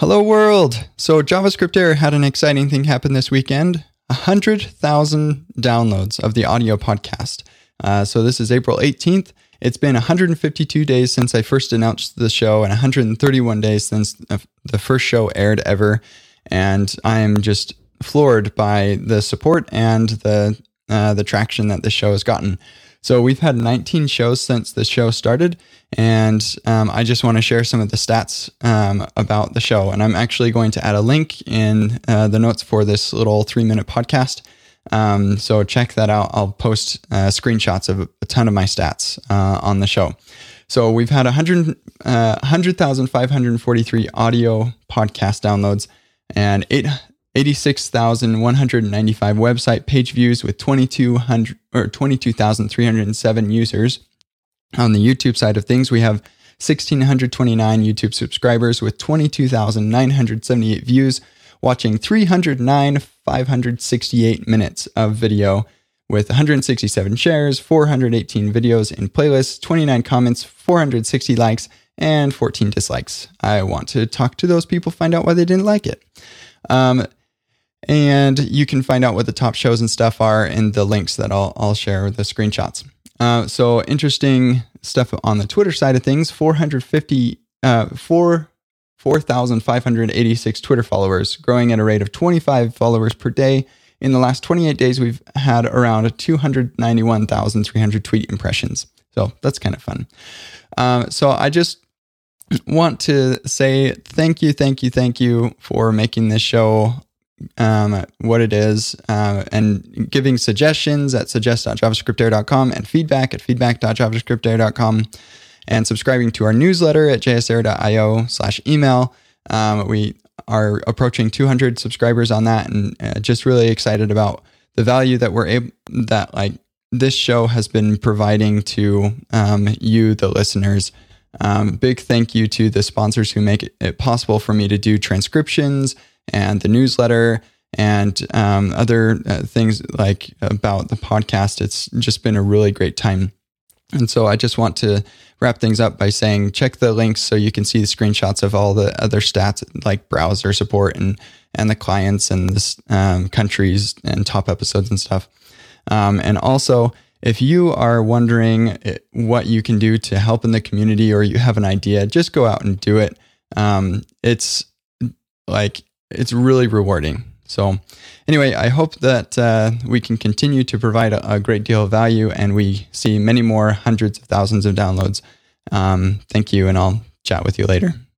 Hello, world. So, JavaScript Air had an exciting thing happen this weekend 100,000 downloads of the audio podcast. Uh, so, this is April 18th. It's been 152 days since I first announced the show and 131 days since the first show aired ever. And I am just floored by the support and the, uh, the traction that the show has gotten. So we've had 19 shows since the show started, and um, I just want to share some of the stats um, about the show. And I'm actually going to add a link in uh, the notes for this little three minute podcast. Um, so check that out. I'll post uh, screenshots of a ton of my stats uh, on the show. So we've had 100, uh, 100,543 audio podcast downloads and eight, 86,195 website page views with 2200 or 22,307 users. On the YouTube side of things, we have 1,629 YouTube subscribers with 22,978 views, watching 309 568 minutes of video with 167 shares, 418 videos in playlists, 29 comments, 460 likes, and 14 dislikes. I want to talk to those people, find out why they didn't like it. Um, and you can find out what the top shows and stuff are in the links that I'll, I'll share the screenshots. Uh, so interesting stuff on the Twitter side of things 450, uh, 4, 4,586 Twitter followers, growing at a rate of 25 followers per day. In the last 28 days, we've had around 291,300 tweet impressions. So that's kind of fun. Uh, so I just want to say thank you, thank you, thank you for making this show um, what it is uh, and giving suggestions at suggest.javascriptair.com and feedback at feedback.javascriptair.com and subscribing to our newsletter at jsair.io slash email. Um, we are approaching 200 subscribers on that and uh, just really excited about the value that we're able that like this show has been providing to um, you, the listeners. Um, big thank you to the sponsors who make it possible for me to do transcriptions and the newsletter and um, other uh, things like about the podcast. It's just been a really great time. And so I just want to wrap things up by saying check the links so you can see the screenshots of all the other stats like browser support and and the clients and the um, countries and top episodes and stuff. Um, and also, if you are wondering eh, what you can do to help in the community or you have an idea, just go out and do it. Um, it's like it's really rewarding. So, anyway, I hope that uh, we can continue to provide a, a, great deal of value and we see many more hundreds of thousands of downloads. Um, thank you, and I'll chat with you later.